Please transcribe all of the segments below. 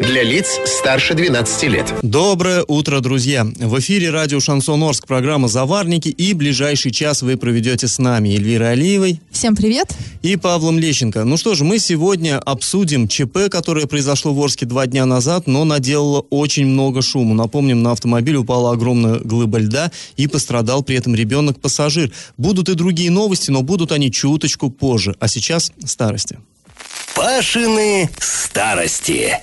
Для лиц старше 12 лет. Доброе утро, друзья! В эфире радио «Шансон Орск» программа «Заварники» и ближайший час вы проведете с нами Эльвирой Алиевой. Всем привет! И Павлом Лещенко. Ну что ж, мы сегодня обсудим ЧП, которое произошло в Орске два дня назад, но наделало очень много шума. Напомним, на автомобиль упала огромная глыба льда и пострадал при этом ребенок-пассажир. Будут и другие новости, но будут они чуточку позже. А сейчас старости. Пашины старости.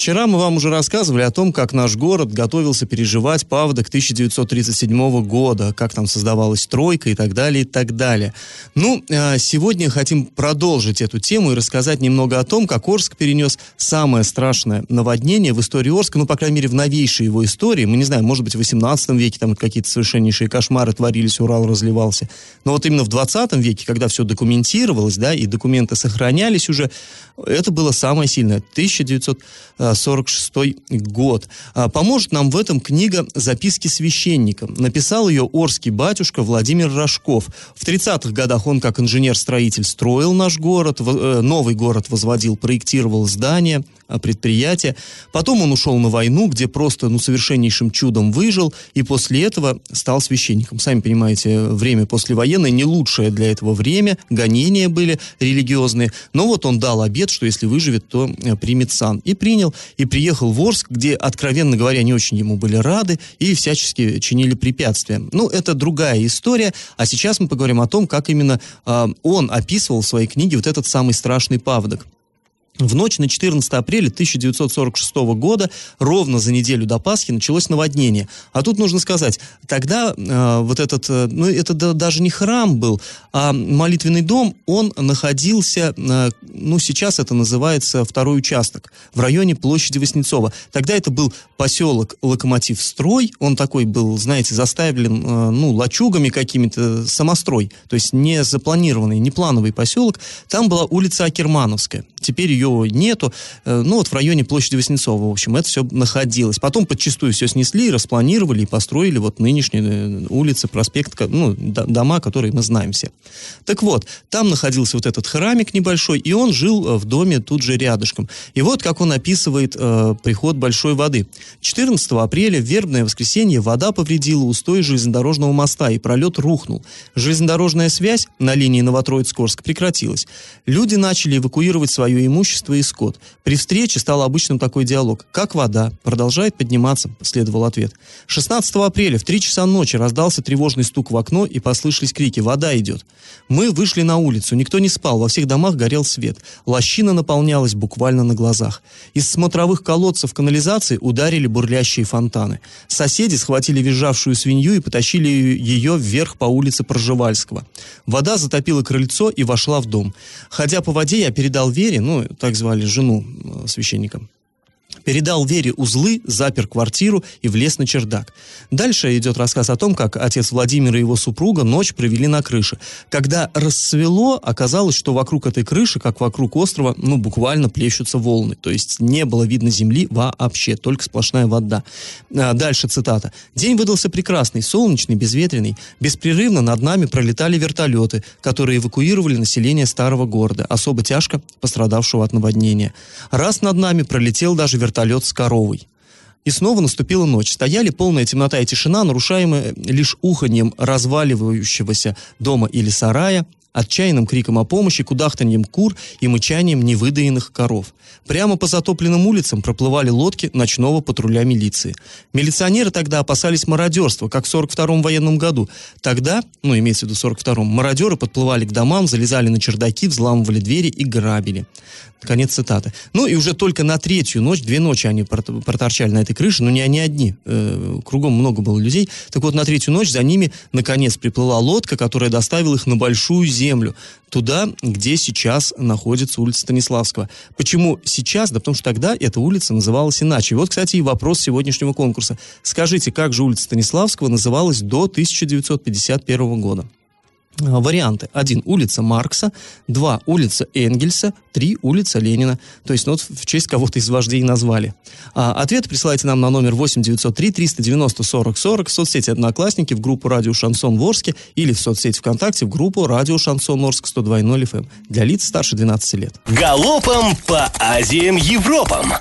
Вчера мы вам уже рассказывали о том, как наш город готовился переживать паводок 1937 года, как там создавалась тройка и так далее, и так далее. Ну, а, сегодня хотим продолжить эту тему и рассказать немного о том, как Орск перенес самое страшное наводнение в истории Орска, ну, по крайней мере, в новейшей его истории. Мы не знаем, может быть, в 18 веке там какие-то совершеннейшие кошмары творились, Урал разливался. Но вот именно в 20 веке, когда все документировалось, да, и документы сохранялись уже, это было самое сильное. 1946 год. А, поможет нам в этом книга «Записки священника». Написал ее орский батюшка Владимир Рожков. В 30-х годах он как инженер-строитель строил наш город, э, новый город возводил, проектировал здания, предприятия. Потом он ушел на войну, где просто ну, совершеннейшим чудом выжил, и после этого стал священником. Сами понимаете, время послевоенное не лучшее для этого время, гонения были религиозные. Но вот он дал обед, что если выживет, то э, примет сан. И принял, и приехал в Орск, где, откровенно говоря, не очень ему были рады и всячески чинили препятствия. Ну, это другая история, а сейчас мы поговорим о том, как именно э, он описывал в своей книге вот этот самый страшный паводок. В ночь на 14 апреля 1946 года, ровно за неделю до Пасхи, началось наводнение. А тут нужно сказать, тогда э, вот этот, э, ну это да, даже не храм был, а молитвенный дом, он находился, э, ну сейчас это называется второй участок, в районе площади Васнецова. Тогда это был поселок Локомотив Строй, он такой был, знаете, заставлен, э, ну, лачугами какими-то, самострой, то есть не запланированный, не плановый поселок. Там была улица Акермановская. Теперь ее нету. Э, ну, вот в районе площади Васнецова, в общем, это все находилось. Потом подчастую все снесли, распланировали и построили вот нынешние э, улицы, проспект, ну, дома, которые мы знаем все. Так вот, там находился вот этот храмик небольшой, и он жил э, в доме тут же рядышком. И вот как он описывает э, приход большой воды. 14 апреля, в вербное воскресенье, вода повредила устой железнодорожного моста, и пролет рухнул. Железнодорожная связь на линии Новотроицк-Орск прекратилась. Люди начали эвакуировать свое имущество и скот. При встрече стал обычным такой диалог. «Как вода?» «Продолжает подниматься», — последовал ответ. 16 апреля в 3 часа ночи раздался тревожный стук в окно и послышались крики «Вода идет!». Мы вышли на улицу, никто не спал, во всех домах горел свет. Лощина наполнялась буквально на глазах. Из смотровых колодцев канализации ударили бурлящие фонтаны. Соседи схватили визжавшую свинью и потащили ее вверх по улице Проживальского. Вода затопила крыльцо и вошла в дом. Ходя по воде, я передал Вере, ну, так звали жену э, священника передал Вере узлы, запер квартиру и влез на чердак. Дальше идет рассказ о том, как отец Владимир и его супруга ночь провели на крыше. Когда рассвело, оказалось, что вокруг этой крыши, как вокруг острова, ну, буквально плещутся волны. То есть не было видно земли вообще, только сплошная вода. А дальше цитата. «День выдался прекрасный, солнечный, безветренный. Беспрерывно над нами пролетали вертолеты, которые эвакуировали население старого города, особо тяжко пострадавшего от наводнения. Раз над нами пролетел даже вертолет с коровой. И снова наступила ночь. Стояли полная темнота и тишина, нарушаемая лишь уханьем разваливающегося дома или сарая, отчаянным криком о помощи, кудахтаньем кур и мычанием невыдаенных коров. Прямо по затопленным улицам проплывали лодки ночного патруля милиции. Милиционеры тогда опасались мародерства, как в 42-м военном году. Тогда, ну, имеется в виду 42-м, мародеры подплывали к домам, залезали на чердаки, взламывали двери и грабили. Конец цитаты. Ну и уже только на третью ночь, две ночи они проторчали на этой крыше, но не они одни, э, кругом много было людей. Так вот, на третью ночь за ними, наконец, приплыла лодка, которая доставила их на большую землю, туда, где сейчас находится улица Станиславского. Почему сейчас? Да потому что тогда эта улица называлась иначе. И вот, кстати, и вопрос сегодняшнего конкурса. Скажите, как же улица Станиславского называлась до 1951 года? Варианты. Один – улица Маркса, два – улица Энгельса, три – улица Ленина. То есть, ну, вот в честь кого-то из вождей назвали. А, ответ присылайте нам на номер 8 903 390 40 40 в соцсети «Одноклассники» в группу «Радио Шансон Ворске» или в соцсети ВКонтакте в группу «Радио Шансон Орск 102.0 FM» для лиц старше 12 лет. Галопом по Азиям Европам!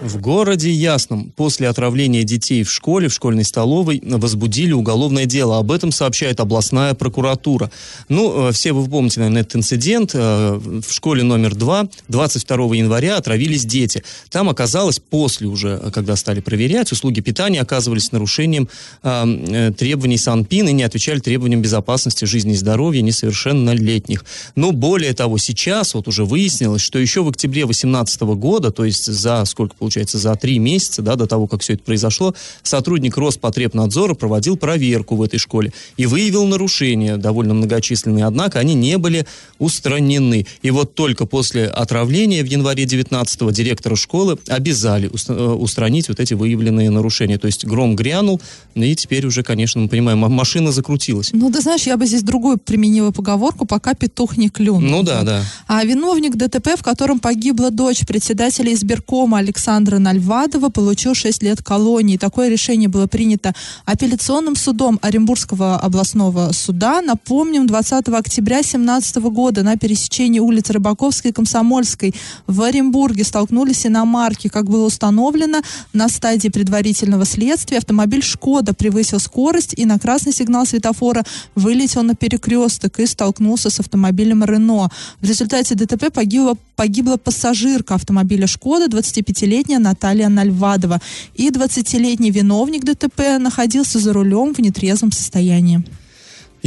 В городе Ясном после отравления детей в школе, в школьной столовой, возбудили уголовное дело. Об этом сообщает областная прокуратура. Ну, э, все вы помните, наверное, этот инцидент. Э, в школе номер 2 22 января отравились дети. Там оказалось, после уже, когда стали проверять, услуги питания оказывались нарушением э, требований Санпин и не отвечали требованиям безопасности жизни и здоровья несовершеннолетних. Но более того, сейчас вот уже выяснилось, что еще в октябре 2018 года, то есть за сколько получается, за три месяца, да, до того, как все это произошло, сотрудник Роспотребнадзора проводил проверку в этой школе и выявил нарушения довольно многочисленные, однако они не были устранены. И вот только после отравления в январе 19-го директора школы обязали э, устранить вот эти выявленные нарушения. То есть гром грянул, и теперь уже, конечно, мы понимаем, машина закрутилась. Ну, ты знаешь, я бы здесь другую применила поговорку, пока петух не клюнул. Ну да, да. А виновник ДТП, в котором погибла дочь председателя избиркома Александра Александра Нальвадова получил 6 лет колонии. Такое решение было принято апелляционным судом Оренбургского областного суда. Напомним, 20 октября 2017 года на пересечении улиц Рыбаковской и Комсомольской в Оренбурге столкнулись иномарки. Как было установлено, на стадии предварительного следствия автомобиль «Шкода» превысил скорость и на красный сигнал светофора вылетел на перекресток и столкнулся с автомобилем «Рено». В результате ДТП погибла, погибла пассажирка автомобиля «Шкода», 25-летняя 20 Наталья Нальвадова. И 20-летний виновник ДТП находился за рулем в нетрезвом состоянии.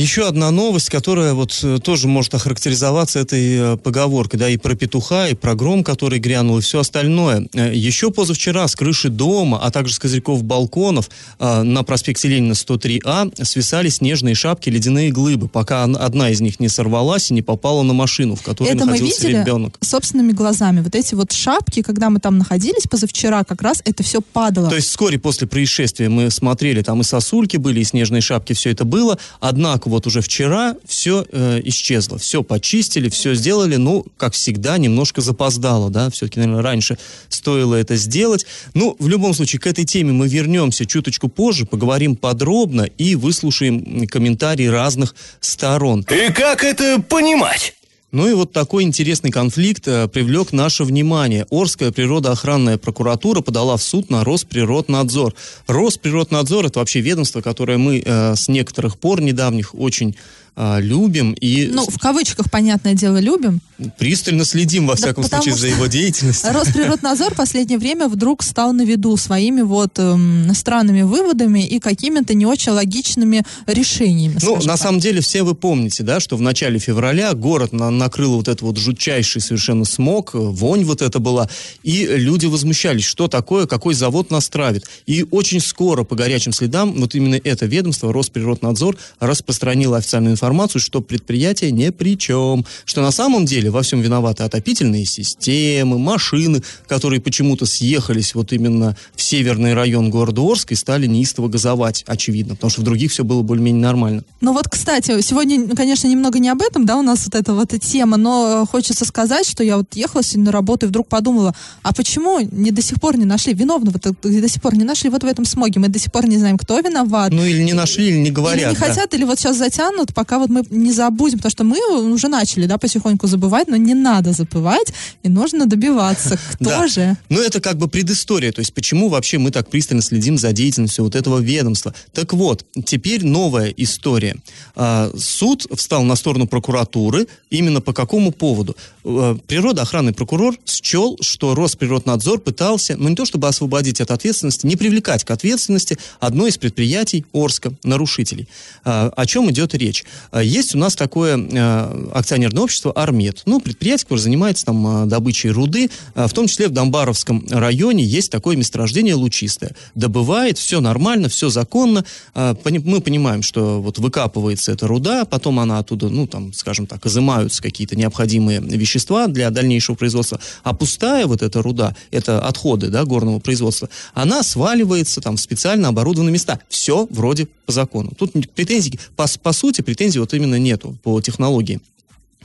Еще одна новость, которая вот э, тоже может охарактеризоваться этой э, поговоркой, да, и про петуха, и про гром, который грянул, и все остальное. Э, еще позавчера с крыши дома, а также с козырьков балконов на проспекте Ленина 103А свисали снежные шапки, ледяные глыбы, пока одна из них не сорвалась и не попала на машину, в которой это находился мы видели ребенок. собственными глазами. Вот эти вот шапки, когда мы там находились позавчера, как раз это все падало. То есть вскоре после происшествия мы смотрели, там и сосульки были, и снежные шапки, все это было. Однако вот уже вчера все э, исчезло, все почистили, все сделали, ну, как всегда, немножко запоздало, да, все-таки, наверное, раньше стоило это сделать. Ну, в любом случае, к этой теме мы вернемся чуточку позже, поговорим подробно и выслушаем комментарии разных сторон. И как это понимать? Ну и вот такой интересный конфликт э, привлек наше внимание. Орская природоохранная прокуратура подала в суд на Росприроднадзор. Росприроднадзор – это вообще ведомство, которое мы э, с некоторых пор недавних очень а, любим и... Ну, в кавычках, понятное дело, любим. Пристально следим, во всяком да, случае, за его деятельностью. Росприроднадзор в последнее время вдруг стал на виду своими вот эм, странными выводами и какими-то не очень логичными решениями. Ну, на так. самом деле, все вы помните, да, что в начале февраля город на, накрыл вот этот вот жутчайший совершенно смог, вонь вот это была, и люди возмущались, что такое, какой завод нас травит. И очень скоро по горячим следам вот именно это ведомство, Росприроднадзор, распространило официальную информацию, что предприятие не при чем, что на самом деле во всем виноваты отопительные системы, машины, которые почему-то съехались вот именно в северный район города Орска и стали неистово газовать, очевидно, потому что в других все было более-менее нормально. Ну вот, кстати, сегодня, конечно, немного не об этом, да, у нас вот эта вот тема, но хочется сказать, что я вот ехала сегодня на работу и вдруг подумала, а почему не до сих пор не нашли виновного, до сих пор не нашли вот в этом смоге, мы до сих пор не знаем, кто виноват. Ну или не нашли, или не говорят. Или не да. хотят, или вот сейчас затянут, пока пока вот мы не забудем, потому что мы уже начали, да, потихоньку забывать, но не надо забывать, и нужно добиваться. Кто да. же? Ну, это как бы предыстория, то есть почему вообще мы так пристально следим за деятельностью вот этого ведомства. Так вот, теперь новая история. А, суд встал на сторону прокуратуры именно по какому поводу? А, природоохранный прокурор счел, что Росприроднадзор пытался, ну не то чтобы освободить от ответственности, не привлекать к ответственности одно из предприятий Орска, нарушителей. А, о чем идет речь? А, есть у нас такое э, акционерное общество «Армет». Ну, предприятие, которое занимается там э, добычей руды, в том числе в Домбаровском районе есть такое месторождение лучистое. Добывает, все нормально, все законно. Мы понимаем, что вот выкапывается эта руда, потом она оттуда, ну, там, скажем так, изымаются какие-то необходимые вещества для дальнейшего производства. А пустая вот эта руда, это отходы, да, горного производства, она сваливается там в специально оборудованные места. Все вроде по закону. Тут претензий, по, по сути, претензий претензий вот именно нету по технологии.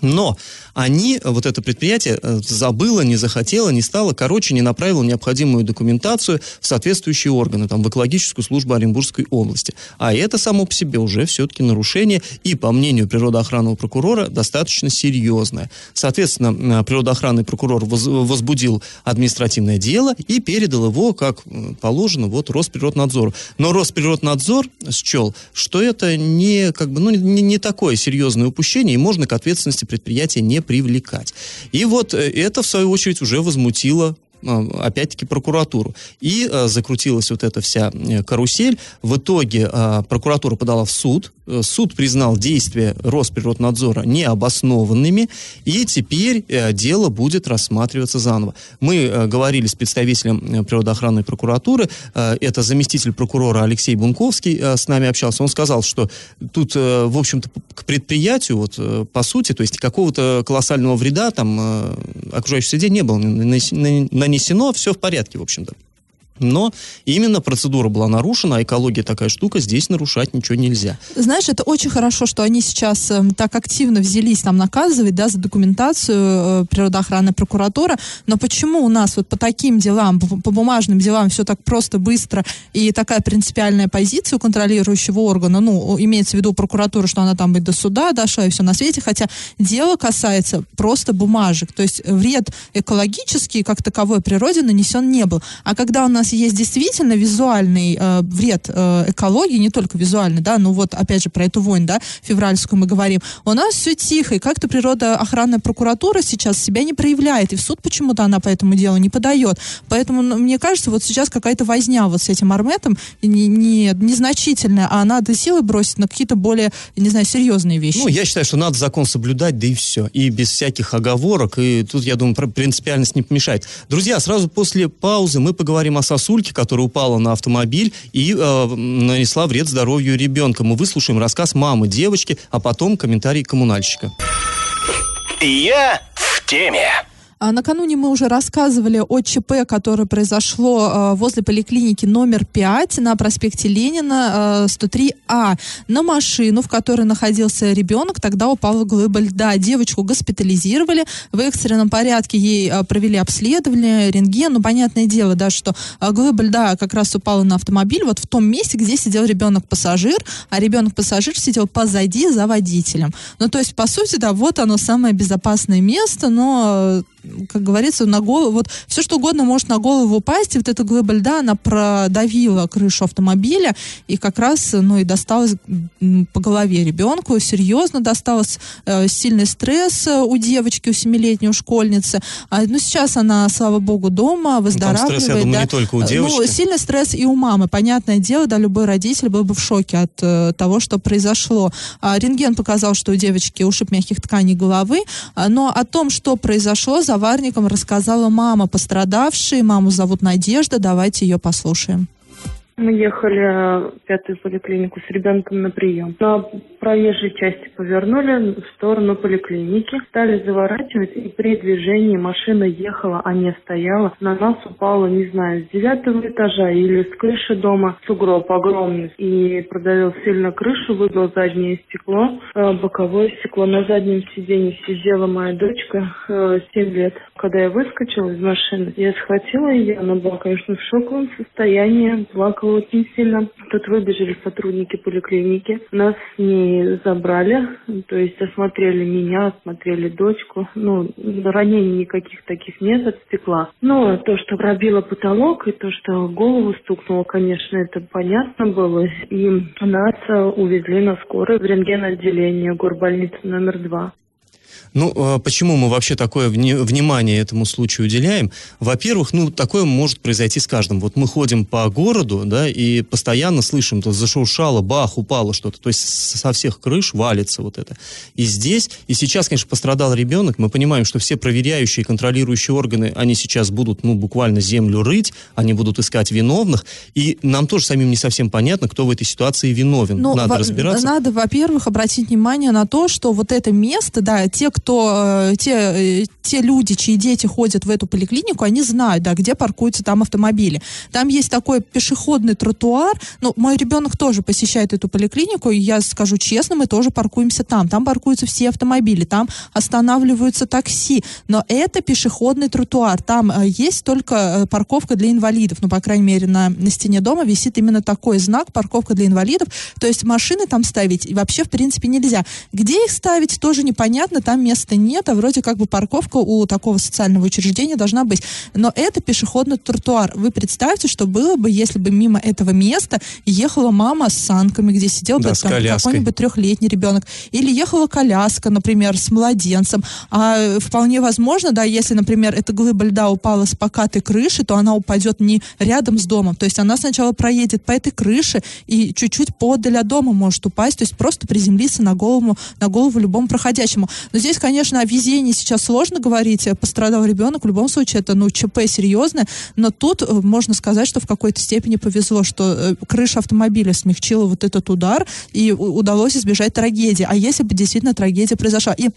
Но они, вот это предприятие, э, забыло, не захотело, не стало, короче, не направило необходимую документацию в соответствующие органы, там, в экологическую службу Оренбургской области. А это само по себе уже все-таки нарушение, и, по мнению природоохранного прокурора, достаточно серьезное. Соответственно, природоохранный прокурор возбудил административное дело и передал его, как э, положено, вот Росприроднадзору. Но Росприроднадзор счел, что это не, как бы, ну, не, не такое серьезное упущение, и можно к ответственности предприятия не привлекать. И вот э, это, в свою очередь, уже возмутило опять-таки прокуратуру. И а, закрутилась вот эта вся э, карусель. В итоге а, прокуратура подала в суд. Э, суд признал действия Росприроднадзора необоснованными. И теперь э, дело будет рассматриваться заново. Мы э, говорили с представителем э, природоохранной прокуратуры. Э, это заместитель прокурора Алексей Бунковский э, с нами общался. Он сказал, что тут, э, в общем-то, к предприятию, вот, э, по сути, то есть какого-то колоссального вреда там э, окружающей среде не было нанесено нанесено, все в порядке, в общем-то. Но именно процедура была нарушена, а экология такая штука, здесь нарушать ничего нельзя. Знаешь, это очень хорошо, что они сейчас э, так активно взялись там наказывать, да, за документацию э, природоохранная прокуратура, но почему у нас вот по таким делам, по, по бумажным делам все так просто, быстро и такая принципиальная позиция у контролирующего органа, ну, имеется в виду прокуратура, что она там и до суда дошла, и все на свете, хотя дело касается просто бумажек, то есть вред экологический, как таковой природе нанесен не был. А когда у нас нас есть действительно визуальный э, вред э, экологии, не только визуальный, да, ну вот опять же про эту войну, да, февральскую мы говорим, у нас все тихо, и как-то природоохранная прокуратура сейчас себя не проявляет, и в суд почему-то она по этому делу не подает. Поэтому, ну, мне кажется, вот сейчас какая-то возня вот с этим Арметом не, не, незначительная, а надо силы бросить на какие-то более, не знаю, серьезные вещи. Ну, я считаю, что надо закон соблюдать, да и все. И без всяких оговорок, и тут, я думаю, принципиальность не помешает. Друзья, сразу после паузы мы поговорим о сосульки, которая упала на автомобиль и э, нанесла вред здоровью ребенка. Мы выслушаем рассказ мамы девочки, а потом комментарий коммунальщика. Я в теме. А накануне мы уже рассказывали о ЧП, которое произошло э, возле поликлиники номер 5 на проспекте Ленина э, 103А. На машину, в которой находился ребенок, тогда упала глыба льда. Девочку госпитализировали. В экстренном порядке ей э, провели обследование, рентген. Ну, понятное дело, да, что э, глыба льда как раз упала на автомобиль, вот в том месте, где сидел ребенок-пассажир, а ребенок-пассажир сидел позади за водителем. Ну, то есть, по сути, да, вот оно самое безопасное место, но как говорится, на голову, вот все что угодно может на голову упасть, и вот эта глыба льда, она продавила крышу автомобиля, и как раз, ну, и досталось по голове ребенку, серьезно досталось, э, сильный стресс у девочки, у семилетней, у школьницы. А, ну, сейчас она, слава богу, дома, выздоравливает. Ну, стресс, я думаю, да. не только у э, девочки. Ну, сильный стресс и у мамы, понятное дело, да, любой родитель был бы в шоке от э, того, что произошло. А, рентген показал, что у девочки ушиб мягких тканей головы, а, но о том, что произошло, за заварникам рассказала мама пострадавшей. Маму зовут Надежда. Давайте ее послушаем. Мы ехали в пятую поликлинику с ребенком на прием. На проезжей части повернули в сторону поликлиники, стали заворачивать, и при движении машина ехала, а не стояла. На нас упала, не знаю, с девятого этажа или с крыши дома сугроб огромный. И продавил сильно крышу, выбил заднее стекло, э, боковое стекло. На заднем сиденье сидела моя дочка, 7 э, лет. Когда я выскочила из машины, я схватила ее, она была, конечно, в шоковом состоянии, плакала очень сильно. Тут выбежали сотрудники поликлиники. Нас не забрали, то есть осмотрели меня, осмотрели дочку. Ну, ранений никаких таких нет от стекла. Но то, что пробило потолок и то, что голову стукнуло, конечно, это понятно было. И нас увезли на скорой в рентген-отделение горбольницы номер два. Ну, а почему мы вообще такое внимание этому случаю уделяем? Во-первых, ну, такое может произойти с каждым. Вот мы ходим по городу, да, и постоянно слышим, то зашуршало, бах, упало что-то. То есть со всех крыш валится вот это. И здесь, и сейчас, конечно, пострадал ребенок. Мы понимаем, что все проверяющие, контролирующие органы, они сейчас будут, ну, буквально землю рыть, они будут искать виновных. И нам тоже самим не совсем понятно, кто в этой ситуации виновен. Ну, надо во- разбираться. Надо, во-первых, обратить внимание на то, что вот это место, да, те, кто, э, те, э, те люди, чьи дети ходят в эту поликлинику, они знают, да, где паркуются там автомобили. Там есть такой пешеходный тротуар. Ну, мой ребенок тоже посещает эту поликлинику, и я скажу честно, мы тоже паркуемся там. Там паркуются все автомобили, там останавливаются такси. Но это пешеходный тротуар. Там э, есть только парковка для инвалидов. Ну, по крайней мере, на, на стене дома висит именно такой знак парковка для инвалидов. То есть машины там ставить вообще, в принципе, нельзя. Где их ставить, тоже непонятно. Там места нет, а вроде как бы парковка у такого социального учреждения должна быть. Но это пешеходный тротуар. Вы представьте, что было бы, если бы мимо этого места ехала мама с санками, где сидел Да, бы там какой-нибудь трехлетний ребенок. Или ехала коляска, например, с младенцем. А вполне возможно, да, если, например, эта глыба льда упала с покатой крыши, то она упадет не рядом с домом. То есть она сначала проедет по этой крыше и чуть-чуть подаль от дома может упасть, то есть просто приземлиться на голову, на голову любому проходящему. Но здесь, конечно, о везении сейчас сложно говорить. Пострадал ребенок, в любом случае, это, ну, ЧП серьезное. Но тут э, можно сказать, что в какой-то степени повезло, что э, крыша автомобиля смягчила вот этот удар, и удалось избежать трагедии. А если бы действительно трагедия произошла? И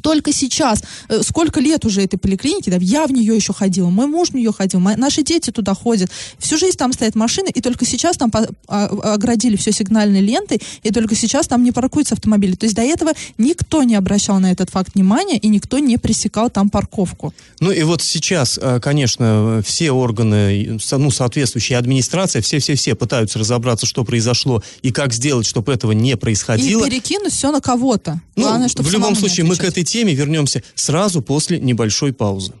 только сейчас, э, сколько лет уже этой поликлиники, да, я в нее еще ходила, мой муж в нее ходил, мои- наши дети туда ходят, всю жизнь там стоят машины, и только сейчас там по- а- оградили все сигнальной лентой, и только сейчас там не паркуются автомобили. То есть до этого никто не обращал на этот факт внимания, и никто не пресекал там парковку. Ну и вот сейчас, э, конечно, э, все органы, ну, соответствующие администрация, все-все-все пытаются разобраться, что произошло и как сделать, чтобы этого не происходило. И перекинуть все на кого-то. Ну, Главное, чтобы в любом случае, мы к отвечать. Этой теме вернемся сразу после небольшой паузы.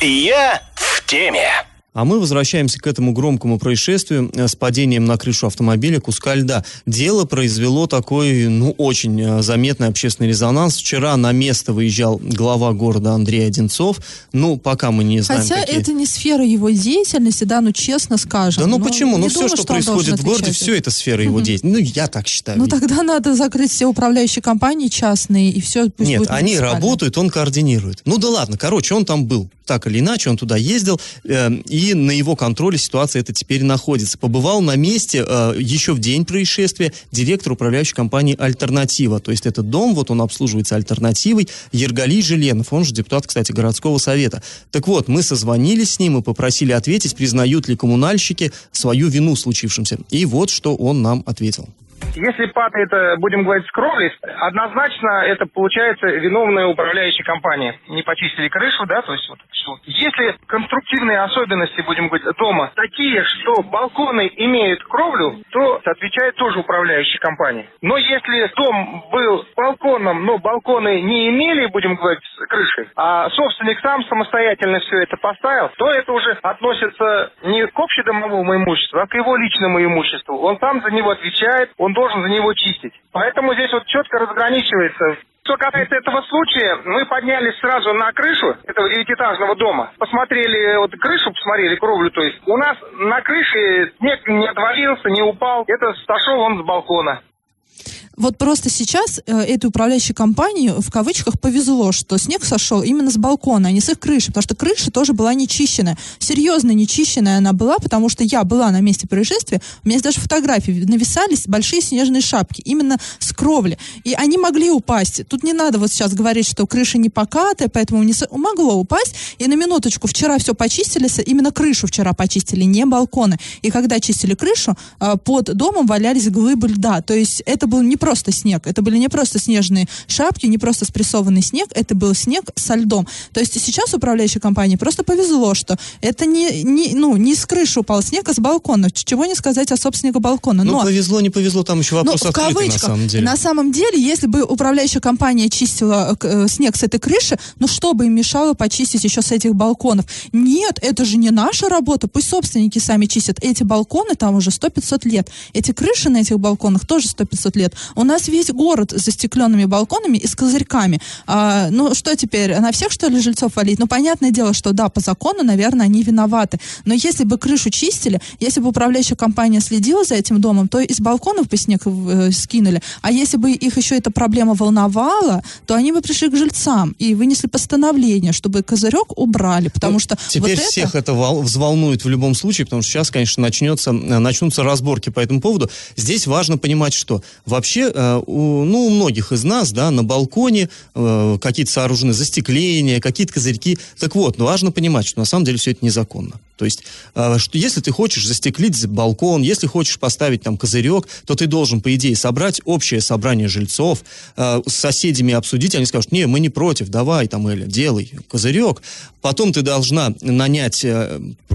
Я в теме. А мы возвращаемся к этому громкому происшествию э, с падением на крышу автомобиля куска льда. Дело произвело такой, ну, очень э, заметный общественный резонанс. Вчера на место выезжал глава города Андрей Одинцов. Ну, пока мы не знаем, Хотя какие... это не сфера его деятельности, да, ну честно скажем. Да ну Но почему? Ну все, думаю, что, должен происходит в городе, все это сфера его деятельности. Ну, я так считаю. Ну тогда надо закрыть все управляющие компании частные, и все пусть Нет, они работают, он координирует. Ну да ладно, короче, он там был. Так или иначе, он туда ездил, э, и на его контроле ситуация эта теперь находится. Побывал на месте э, еще в день происшествия директор управляющей компании «Альтернатива». То есть этот дом, вот он обслуживается «Альтернативой», Ергалий Желенов, он же депутат, кстати, городского совета. Так вот, мы созвонились с ним и попросили ответить, признают ли коммунальщики свою вину в случившемся. И вот что он нам ответил. Если падает, э, будем говорить, с кровли, однозначно это получается виновная управляющая компания. Не почистили крышу, да, то есть вот это всё. Если конструктивные особенности, будем говорить, дома такие, что балконы имеют кровлю, то отвечает тоже управляющая компания. Но если дом был балконом, но балконы не имели, будем говорить, с крышей, а собственник сам самостоятельно все это поставил, то это уже относится не к общедомовому имуществу, а к его личному имуществу. Он сам за него отвечает, он должен за него чистить. Поэтому здесь вот четко разграничивается что касается этого случая, мы поднялись сразу на крышу этого девятиэтажного дома, посмотрели вот крышу, посмотрели кровлю, то есть у нас на крыше снег не отвалился, не упал, это сошел он с балкона. Вот просто сейчас э, этой управляющей компании в кавычках повезло, что снег сошел именно с балкона, а не с их крыши, потому что крыша тоже была нечищенная. Серьезно нечищенная она была, потому что я была на месте происшествия, у меня есть даже фотографии, нависались большие снежные шапки именно с кровли. И они могли упасть. Тут не надо вот сейчас говорить, что крыша не покатая, поэтому не со- могло упасть. И на минуточку, вчера все почистили, именно крышу вчера почистили, не балконы. И когда чистили крышу, э, под домом валялись глыбы льда. То есть это был не просто снег, это были не просто снежные шапки, не просто спрессованный снег, это был снег со льдом. То есть сейчас управляющей компании просто повезло, что это не, не, ну, не с крыши упал снег, а с балкона. Чего не сказать о собственнику балкона. Ну, Но повезло, не повезло, там еще вопрос ну, в открытый кавычках. на самом деле. На самом деле, если бы управляющая компания чистила э, э, снег с этой крыши, ну что бы им мешало почистить еще с этих балконов? Нет, это же не наша работа, пусть собственники сами чистят. Эти балконы там уже 100-500 лет. Эти крыши на этих балконах тоже 100-500 лет. У нас весь город с застекленными балконами и с козырьками. А, ну что теперь, на всех что ли жильцов валить? Ну понятное дело, что да, по закону, наверное, они виноваты. Но если бы крышу чистили, если бы управляющая компания следила за этим домом, то из балконов бы снег э, скинули. А если бы их еще эта проблема волновала, то они бы пришли к жильцам и вынесли постановление, чтобы козырек убрали, потому Ну, что Теперь вот всех это... это вол- взволнует в любом случае, потому что сейчас, конечно, начнется, начнутся разборки по этому поводу. Здесь важно понимать, что вообще э, ну, у многих из нас, да, на балконе э, какие-то сооружены застекления, какие-то козырьки. Так вот, ну, важно понимать, что на самом деле все это незаконно. То есть, э, что если ты хочешь застеклить балкон, если хочешь поставить там козырек, то ты должен, по идее, собрать общее собрание жильцов, с соседями обсудить, они скажут, не, мы не против, давай там, Эля, делай козырек. Потом ты должна нанять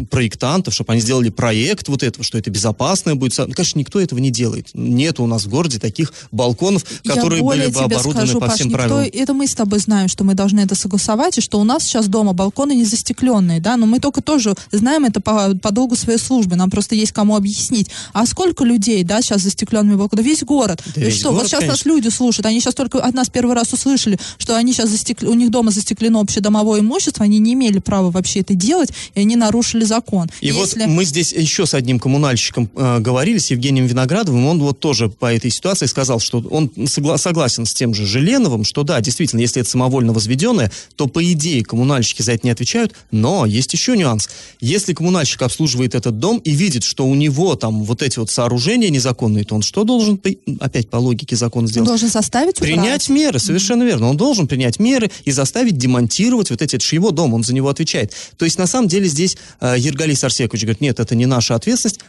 проектантов, чтобы они сделали проект вот этого, что это безопасное будет. Ну, конечно, никто этого не делает. Нет у нас в городе таких балконов, которые были бы оборудованы скажу, по Паш, всем никто, правилам. Это мы с тобой знаем, что мы должны это согласовать, и что у нас сейчас дома балконы не застекленные, да, но мы только тоже знаем это по, по долгу своей службы, нам просто есть кому объяснить. А сколько людей, да, сейчас застекленными балконами? Весь город. Да И весь что, город, вот сейчас нас конечно. люди слушают, они сейчас только от нас первый раз услышали, что они сейчас застекли, у них дома застеклено общедомовое имущество, они не имели права вообще это делать, и они нарушили закон. И Если- вот мы здесь еще с одним коммунальщиком э, говорили, с Евгением Виноградовым, он вот тоже по этой ситуации сказал, что он согла- согласен с тем же Желеновым, что да, действительно, если это самовольно возведенное, то по идее коммунальщики за это не отвечают, но есть еще нюанс. Если коммунальщик обслуживает этот дом и видит, что у него там вот эти вот сооружения незаконные, то он что должен, опять по логике закона он сделать? должен составить Принять убрать. меры, совершенно верно. Он должен принять меры и заставить демонтировать вот эти, это же его дом, он за него отвечает. То есть, на самом деле, здесь э, Ергалис Арсекович говорит, нет, это не наша ответственность.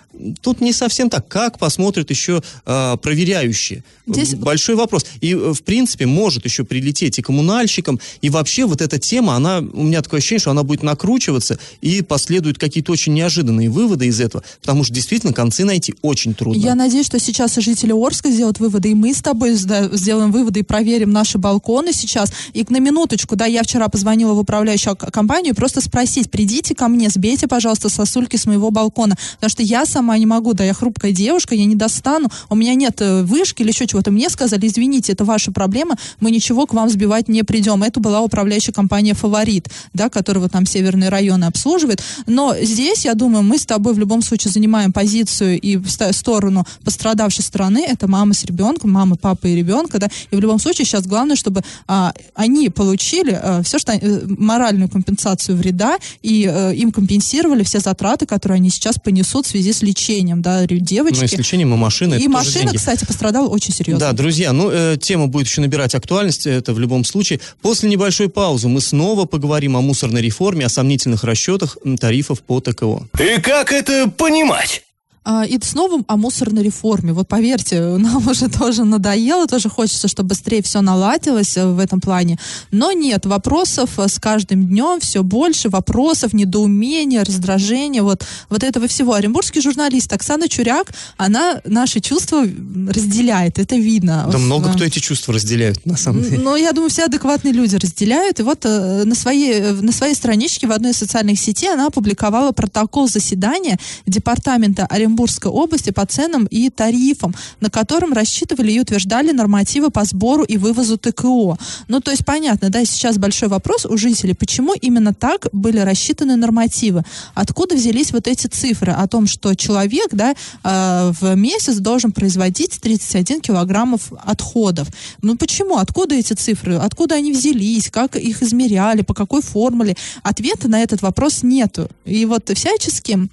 Тут не совсем так. Как посмотрят еще э, проверяющие? Здесь- Большой вопрос. И, э, в принципе, может еще прилететь и коммунальщикам, и вообще вот эта тема, она, у меня такое ощущение, что она будет накручиваться, и последуют какие-то очень неожиданные выводы из этого, потому что действительно концы найти очень трудно. Я надеюсь, что сейчас и жители Орска сделают выводы, и мы с тобой сделаем выводы и проверим наши балконы сейчас. И на минуточку, да, я вчера позвонила в управляющую компанию просто спросить, придите ко мне, сбейте, пожалуйста, сосульки с моего балкона, потому что я сама не могу, да, я хрупкая девушка, я не достану, у меня нет э, вышки или еще чего-то. Мне сказали, извините, это ваша проблема, мы ничего к вам сбивать не придем. Это была управляющая компания «Фаворит», да, которая вот там северные районы обслуживает. Но здесь, я думаю, мы с тобой в любом случае занимаем позицию и в сторону пострадавшей стороны. Это мама с ребенком, мама, папа и ребенка, да. И в любом случае сейчас главное, чтобы а, они получили все, что э, моральную компенсацию вреда и э, им компенсировали все затраты, которые они сейчас понесут в связи с лечением, да, девочки. Ну, и машины, это и тоже машина, деньги. кстати, пострадала очень серьезно. Да, друзья, ну, э, тема будет еще набирать актуальность, это в любом случае. После небольшой паузы мы снова поговорим о мусорной реформе, о сомнительных расчетах тарифов по ТКО. И как это понимать? А, И снова о мусорной реформе. Вот поверьте, нам уже тоже надоело, тоже хочется, чтобы быстрее все наладилось э, в этом плане. Но нет, вопросов э, с каждым днем все больше, вопросов, недоумения, раздражения, вот, вот этого всего. Оренбургский журналист Оксана Чуряк, она наши чувства разделяет, это видно. Да В- много кто эти чувства разделяет, на самом деле. ну, я думаю, все адекватные люди разделяют. И вот э, на, своей, на своей страничке в одной из социальных сетей она опубликовала протокол заседания Департамента Оренбургской области по ценам и тарифам, на котором рассчитывали и утверждали нормативы по сбору и вывозу ТКО. Ну, то есть, понятно, да, сейчас большой вопрос у жителей, почему именно так были рассчитаны нормативы? Откуда взялись вот эти цифры о том, что человек, да, э, в месяц должен производить 31 килограммов отходов? Ну, почему? Откуда эти цифры? Откуда они взялись? Как их измеряли? По какой формуле? Ответа на этот вопрос нету. И вот всячески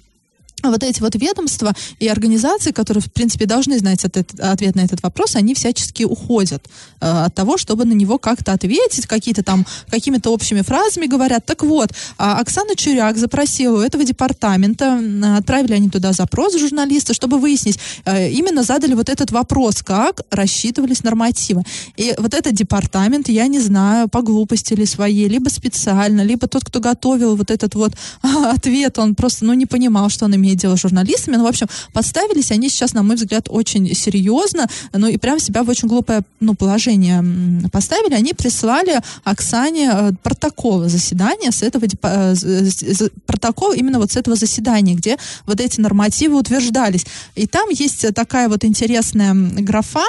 вот эти вот ведомства и организации, которые, в принципе, должны знать ответ, ответ на этот вопрос, они всячески уходят э, от того, чтобы на него как-то ответить, какие-то там, какими-то общими фразами говорят. Так вот, а, Оксана Чуряк запросила у этого департамента, м, отправили они туда запрос журналисты, чтобы выяснить, э, именно задали вот этот вопрос, как рассчитывались нормативы. И вот этот департамент, я не знаю, по глупости ли своей, либо специально, либо тот, кто готовил вот этот вот ответ, он просто, ну, не понимал, что он имеет дело с журналистами. Ну, в общем, подставились они сейчас, на мой взгляд, очень серьезно, ну, и прям себя в очень глупое, ну, положение поставили. Они прислали Оксане э, протокол заседания с этого, э, с- протокол именно вот с этого заседания, где вот эти нормативы утверждались. И там есть такая вот интересная графа,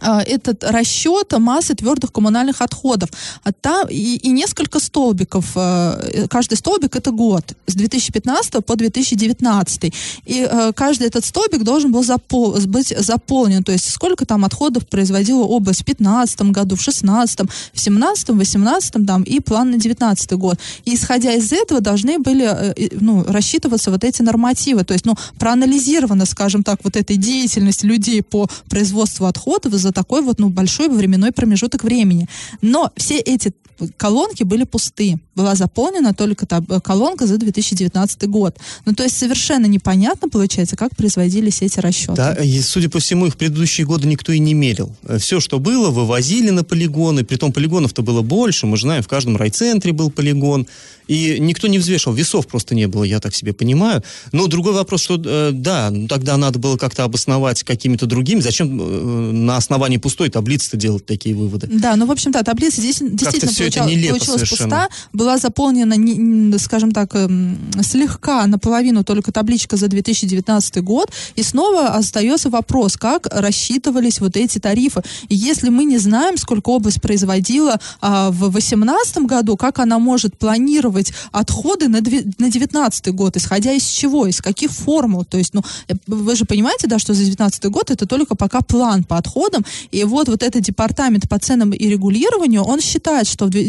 этот расчет массы твердых коммунальных отходов. А там и, и несколько столбиков. А, каждый столбик это год с 2015 по 2019. И каждый этот столбик должен был запол быть заполнен. То есть сколько там отходов производила область в 2015 году, в 2016, в 2017, в 2018 там, и план на 2019 год. И исходя из этого должны были э, ну, рассчитываться вот эти нормативы. То есть ну, проанализировано, скажем так, вот эта деятельность людей по производству отходов за такой вот, ну, большой временной промежуток времени. Но все эти колонки были пусты. Была заполнена только та э, колонка за 2019 год. Ну, то есть совершенно непонятно, получается, как производились эти расчеты. Да, и, судя по всему, их предыдущие годы никто и не мерил. Э, Все, что было, вывозили на полигоны. Притом полигонов-то было больше. Мы знаем, в каждом райцентре был полигон. И никто не взвешивал, весов просто не было, я так себе понимаю. Но другой вопрос, что э, да, ну, тогда надо было как-то обосновать какими-то другими. Зачем на основании пустой таблицы-то делать такие выводы? Да, ну, в общем, да, таблица здесь действительно получал, получилась совершенно. пуста, была заполнена, не, скажем так, э, слегка наполовину только табличка за 2019 год, и снова остается вопрос, как рассчитывались вот эти тарифы. И если мы не знаем, сколько область производила а, в 2018 году, как она может планировать отходы на, 2019 год, исходя из чего, из каких формул. То есть, ну, э, вы же понимаете, да, что за 2019 год это только пока план по отходам, и вот, вот этот департамент по ценам и регулированию, он считает, что в 2019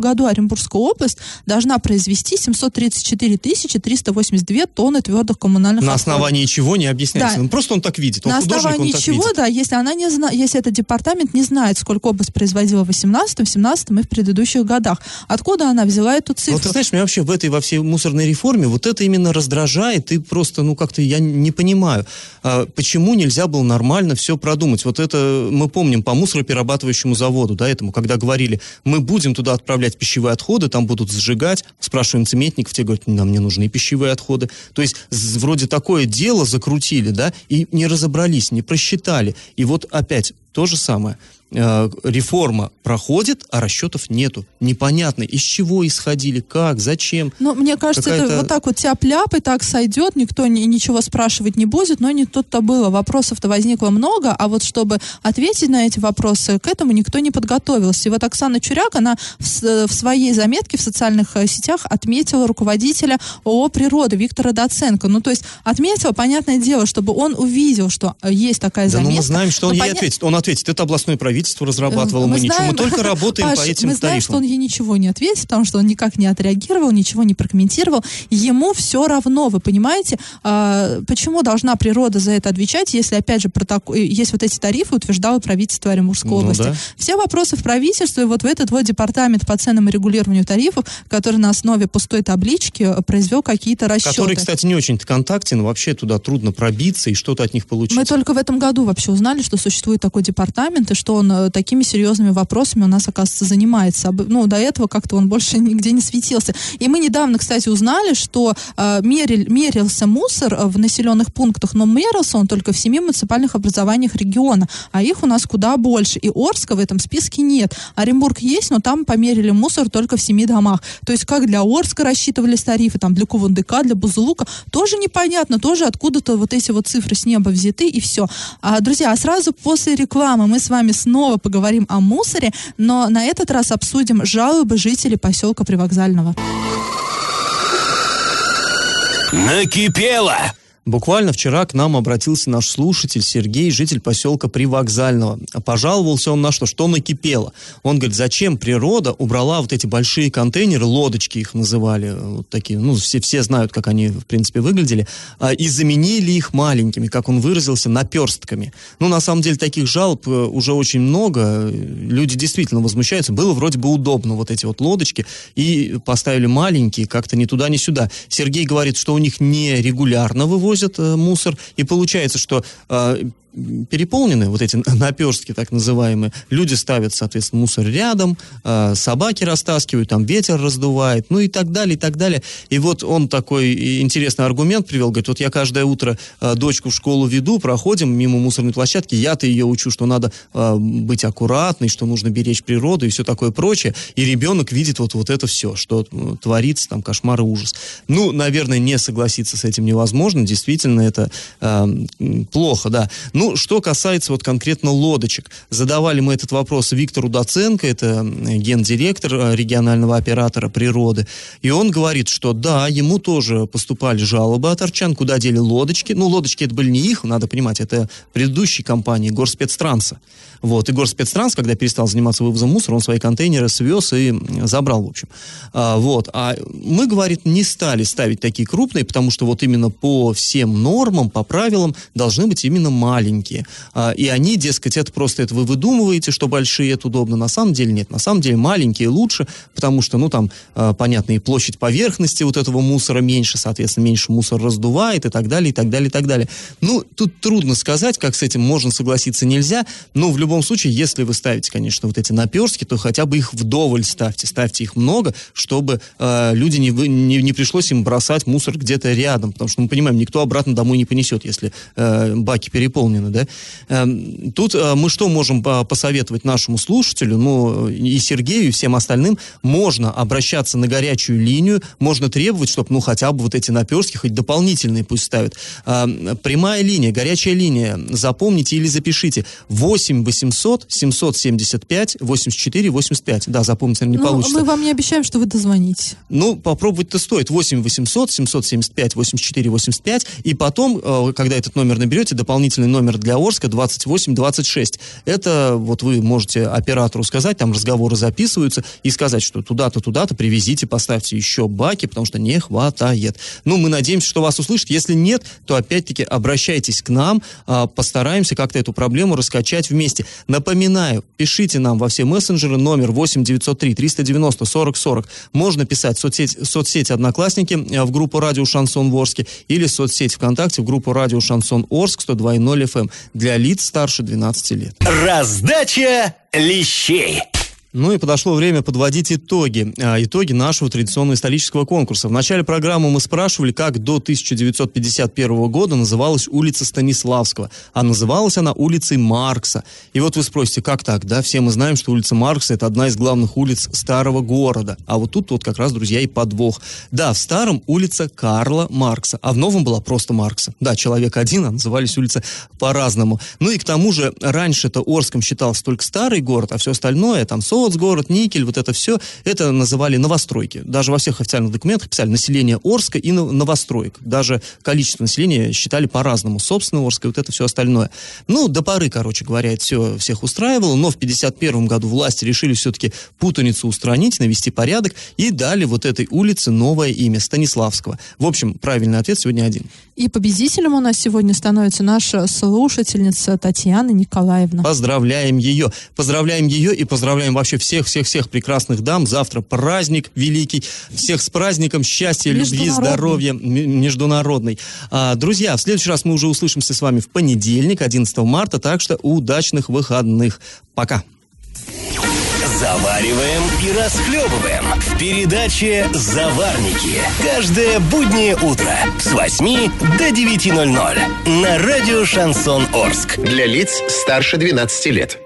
году Оренбургская область должна произвести 734 382 тонны твердых коммунальных На отходов. основании чего не объясняется. Да. Ну, просто он так видит. Он на основании он чего, видит. да, если она не зна... если этот департамент не знает, сколько область производила в 18 17 и в предыдущих годах. Откуда она взяла эту цифру? Вот ты знаешь, меня вообще в этой во всей мусорной реформе вот это именно раздражает, и просто, ну, как-то я не понимаю, а, почему нельзя было нормально все продумать. Вот это мы помним по мусороперерабатывающему заводу, да, этому, когда говорили, мы будем туда отправлять пищевые отходы, там будут сжигать, спрашиваем цементников, те говорят, нам не нужны пищевые отходы. То есть вроде такое дело закрутили, да, и не разобрались, не просчитали. И вот опять то же самое – Э, реформа проходит, а расчетов нету. Непонятно, из чего исходили, как, зачем. Ну, мне кажется, это вот так вот тяп-ляп и так сойдет, никто ни, ничего спрашивать не будет, но не тут-то было. Вопросов-то возникло много, а вот чтобы ответить на эти вопросы, к этому никто не подготовился. И вот Оксана Чуряк, она в, в своей заметке в социальных э, сетях отметила руководителя ООО «Природа» Виктора Доценко. Ну, то есть отметила, понятное дело, чтобы он увидел, что э, есть такая заметка. Да, но мы знаем, что он ей поня... ответит. Он ответит, это областной правительство правительство разрабатывало, мы, мы ничего, мы только работаем Паш, по этим мы знаем, тарифам. что он ей ничего не ответит, потому что он никак не отреагировал, ничего не прокомментировал. Ему все равно, вы понимаете, а, почему должна природа за это отвечать, если, опять же, проток... есть вот эти тарифы, утверждало правительство Оренбургской ну, области. Да. Все вопросы в правительстве, вот в этот вот департамент по ценам и регулированию тарифов, который на основе пустой таблички произвел какие-то расчеты. Который, кстати, не очень контактен, вообще туда трудно пробиться и что-то от них получить. Мы только в этом году вообще узнали, что существует такой департамент, и что он он э, такими серьезными вопросами у нас, оказывается, занимается. Ну, до этого как-то он больше нигде не светился. И мы недавно, кстати, узнали, что э, мерил, мерился мусор э, в населенных пунктах, но мерился он только в семи муниципальных образованиях региона, а их у нас куда больше. И Орска в этом списке нет. Оренбург есть, но там померили мусор только в семи домах. То есть как для Орска рассчитывались тарифы, там для Кувандыка, для Бузулука, тоже непонятно, тоже откуда-то вот эти вот цифры с неба взяты и все. А, друзья, а сразу после рекламы мы с вами снова снова поговорим о мусоре, но на этот раз обсудим жалобы жителей поселка Привокзального. Накипело! Буквально вчера к нам обратился наш слушатель Сергей, житель поселка Привокзального. Пожаловался он на что? Что накипело. Он говорит, зачем природа убрала вот эти большие контейнеры, лодочки их называли, вот такие, ну, все, все знают, как они, в принципе, выглядели, а, и заменили их маленькими, как он выразился, наперстками. Ну, на самом деле, таких жалоб э, уже очень много. Люди действительно возмущаются. Было вроде бы удобно вот эти вот лодочки, и поставили маленькие, как-то ни туда, ни сюда. Сергей говорит, что у них не регулярно вывозят вывозят э, мусор, и получается, что э, переполнены, вот эти наперстки так называемые, люди ставят, соответственно, мусор рядом, э, собаки растаскивают, там ветер раздувает, ну и так далее, и так далее. И вот он такой интересный аргумент привел, говорит, вот я каждое утро э, дочку в школу веду, проходим мимо мусорной площадки, я-то ее учу, что надо э, быть аккуратной, что нужно беречь природу и все такое прочее, и ребенок видит вот, вот это все, что творится, там, кошмар и ужас. Ну, наверное, не согласиться с этим невозможно, действительно, это э, плохо, да. Ну, Ну, что касается вот конкретно лодочек. Задавали мы этот вопрос Виктору Доценко, это гендиректор э, регионального оператора природы, и он говорит, что да, ему тоже поступали жалобы от арчан, куда дели лодочки. Ну, лодочки это были не их, надо понимать, это предыдущей компании, Горспецтранса. Вот, и Горспецтранс, когда перестал заниматься вывозом мусора, он свои контейнеры свез и забрал, в общем. А, вот, а мы, говорит, не стали ставить такие крупные, потому что вот именно по всем нормам, по правилам должны быть именно маленькие. А, и они, дескать, это просто это вы выдумываете, что большие это удобно. На самом деле нет. На самом деле маленькие лучше, потому что, ну, там, а, понятно, и площадь поверхности вот этого мусора меньше, соответственно, меньше мусор раздувает и так далее, и так далее, и так далее. Ну, тут трудно сказать, как с этим можно согласиться, нельзя, но в любом случае, если вы ставите, конечно, вот эти наперстки, то хотя бы их вдоволь ставьте, ставьте их много, чтобы э, люди не, не, не пришлось им бросать мусор где-то рядом, потому что мы понимаем, никто обратно домой не понесет, если э, баки переполнены, да. Э, тут э, мы что можем посоветовать нашему слушателю, ну, и Сергею, и всем остальным, можно обращаться на горячую линию, можно требовать, чтобы, ну, хотя бы вот эти наперстки, хоть дополнительные пусть ставят. Э, прямая линия, горячая линия, запомните или запишите, 8 800 775 84 85. Да, запомнить, наверное, не ну, получится. Мы вам не обещаем, что вы дозвонитесь. Ну, попробовать-то стоит. 8 800 775 84 85. И потом, э, когда этот номер наберете, дополнительный номер для Орска 28 26. Это вот вы можете оператору сказать, там разговоры записываются, и сказать, что туда-то, туда-то привезите, поставьте еще баки, потому что не хватает. Ну, мы надеемся, что вас услышат. Если нет, то опять-таки обращайтесь к нам, а, постараемся как-то эту проблему раскачать вместе. Напоминаю, пишите нам во все мессенджеры номер 8 903 390 40 40. Можно писать в соцсеть, соцсети Одноклассники э, в группу Радио Шансон Ворске или соцсеть ВКонтакте в группу Радио Шансон Орск 102.0 FM для лиц старше 12 лет. Раздача лещей. Ну и подошло время подводить итоги. А, итоги нашего традиционного исторического конкурса. В начале программы мы спрашивали, как до 1951 года называлась улица Станиславского. А называлась она улицей Маркса. И вот вы спросите, как так? Да, все мы знаем, что улица Маркса это одна из главных улиц старого города. А вот тут вот как раз, друзья, и подвох. Да, в старом улица Карла Маркса, а в новом была просто Маркса. Да, человек один, а назывались улицы по-разному. Ну и к тому же, раньше это Орском считался только старый город, а все остальное, там, Со соцгород, никель, вот это все, это называли новостройки. Даже во всех официальных документах писали население Орска и новостроек. Даже количество населения считали по-разному. Собственно, Орска и вот это все остальное. Ну, до поры, короче говоря, это все всех устраивало, но в 51 году власти решили все-таки путаницу устранить, навести порядок и дали вот этой улице новое имя, Станиславского. В общем, правильный ответ сегодня один. И победителем у нас сегодня становится наша слушательница Татьяна Николаевна. Поздравляем ее. Поздравляем ее и поздравляем вообще всех-всех-всех прекрасных дам. Завтра праздник великий. Всех с праздником счастья, любви, здоровья международный. А, друзья, в следующий раз мы уже услышимся с вами в понедельник, 11 марта, так что удачных выходных. Пока. Завариваем и расхлебываем в передаче «Заварники». Каждое буднее утро с 8 до 9.00 на радио «Шансон Орск». Для лиц старше 12 лет.